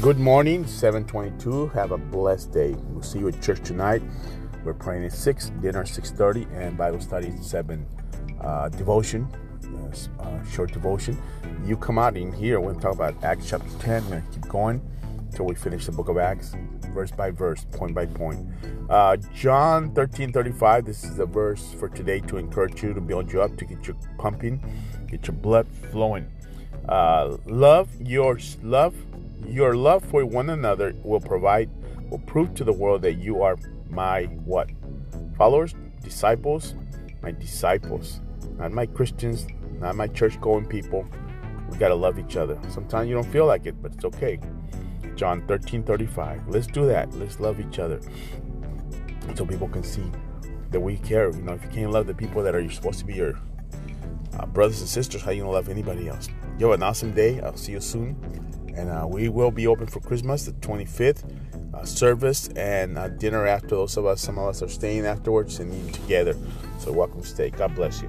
Good morning, 722. Have a blessed day. We'll see you at church tonight. We're praying at 6, dinner 6.30, and Bible study at 7. Uh, devotion, uh, short devotion. You come out in here, we're going to talk about Acts chapter 10. We're going to keep going until we finish the book of Acts, verse by verse, point by point. Uh, John 13, 35, this is the verse for today to encourage you, to build you up, to get you pumping, get your blood flowing. Uh, love your love your love for one another will provide will prove to the world that you are my what? Followers? Disciples? My disciples. Not my christians not my church going people. We got to love each other. Sometimes you don't feel like it but it's okay. John 13 35 let's do that. Let's love each other. So people can see that we care. You know if you can't love the people that are supposed to be your uh, brothers and sisters how you gonna love anybody else? You have an awesome day. I'll see you soon and uh, we will be open for Christmas, the 25th. Uh, service and uh, dinner after those of us. Some of us are staying afterwards and eating together. So welcome to stay. God bless you.